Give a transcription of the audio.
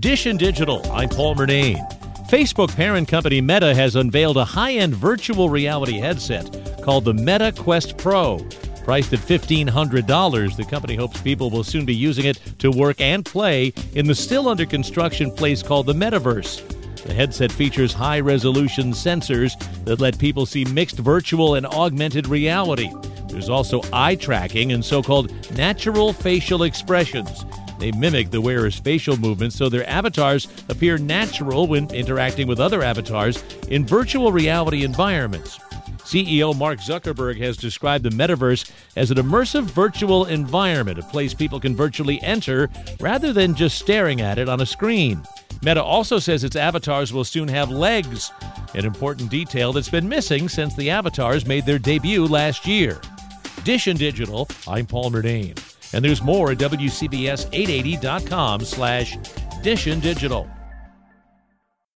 Dish and Digital, I'm Paul Murnane. Facebook parent company Meta has unveiled a high end virtual reality headset called the Meta Quest Pro. Priced at $1,500, the company hopes people will soon be using it to work and play in the still under construction place called the Metaverse. The headset features high resolution sensors that let people see mixed virtual and augmented reality. There's also eye tracking and so called natural facial expressions. They mimic the wearer's facial movements so their avatars appear natural when interacting with other avatars in virtual reality environments. CEO Mark Zuckerberg has described the metaverse as an immersive virtual environment, a place people can virtually enter rather than just staring at it on a screen. Meta also says its avatars will soon have legs, an important detail that's been missing since the avatars made their debut last year. Dish and Digital, I'm Paul Murnane. And there's more at WCBS880.com slash Digital.